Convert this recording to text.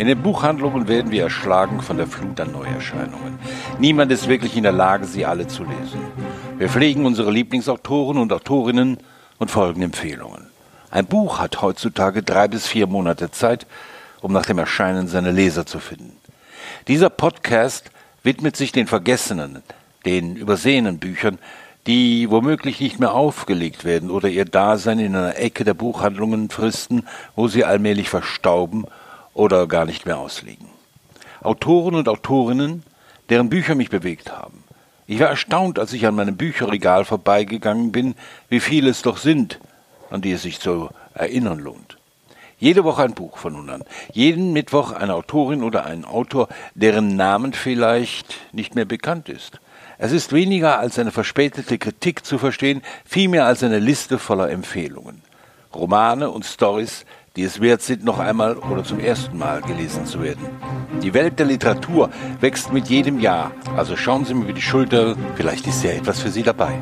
In den Buchhandlungen werden wir erschlagen von der Flut an Neuerscheinungen. Niemand ist wirklich in der Lage, sie alle zu lesen. Wir pflegen unsere Lieblingsautoren und Autorinnen und folgen Empfehlungen. Ein Buch hat heutzutage drei bis vier Monate Zeit, um nach dem Erscheinen seine Leser zu finden. Dieser Podcast widmet sich den vergessenen, den übersehenen Büchern, die womöglich nicht mehr aufgelegt werden oder ihr Dasein in einer Ecke der Buchhandlungen fristen, wo sie allmählich verstauben oder gar nicht mehr ausliegen. Autoren und Autorinnen, deren Bücher mich bewegt haben. Ich war erstaunt, als ich an meinem Bücherregal vorbeigegangen bin, wie viele es doch sind, an die es sich zu erinnern lohnt. Jede Woche ein Buch von nun an. Jeden Mittwoch eine Autorin oder ein Autor, deren Namen vielleicht nicht mehr bekannt ist. Es ist weniger als eine verspätete Kritik zu verstehen, vielmehr als eine Liste voller Empfehlungen. Romane und Stories, die es wert sind, noch einmal oder zum ersten Mal gelesen zu werden. Die Welt der Literatur wächst mit jedem Jahr, also schauen Sie mir über die Schulter, vielleicht ist ja etwas für Sie dabei.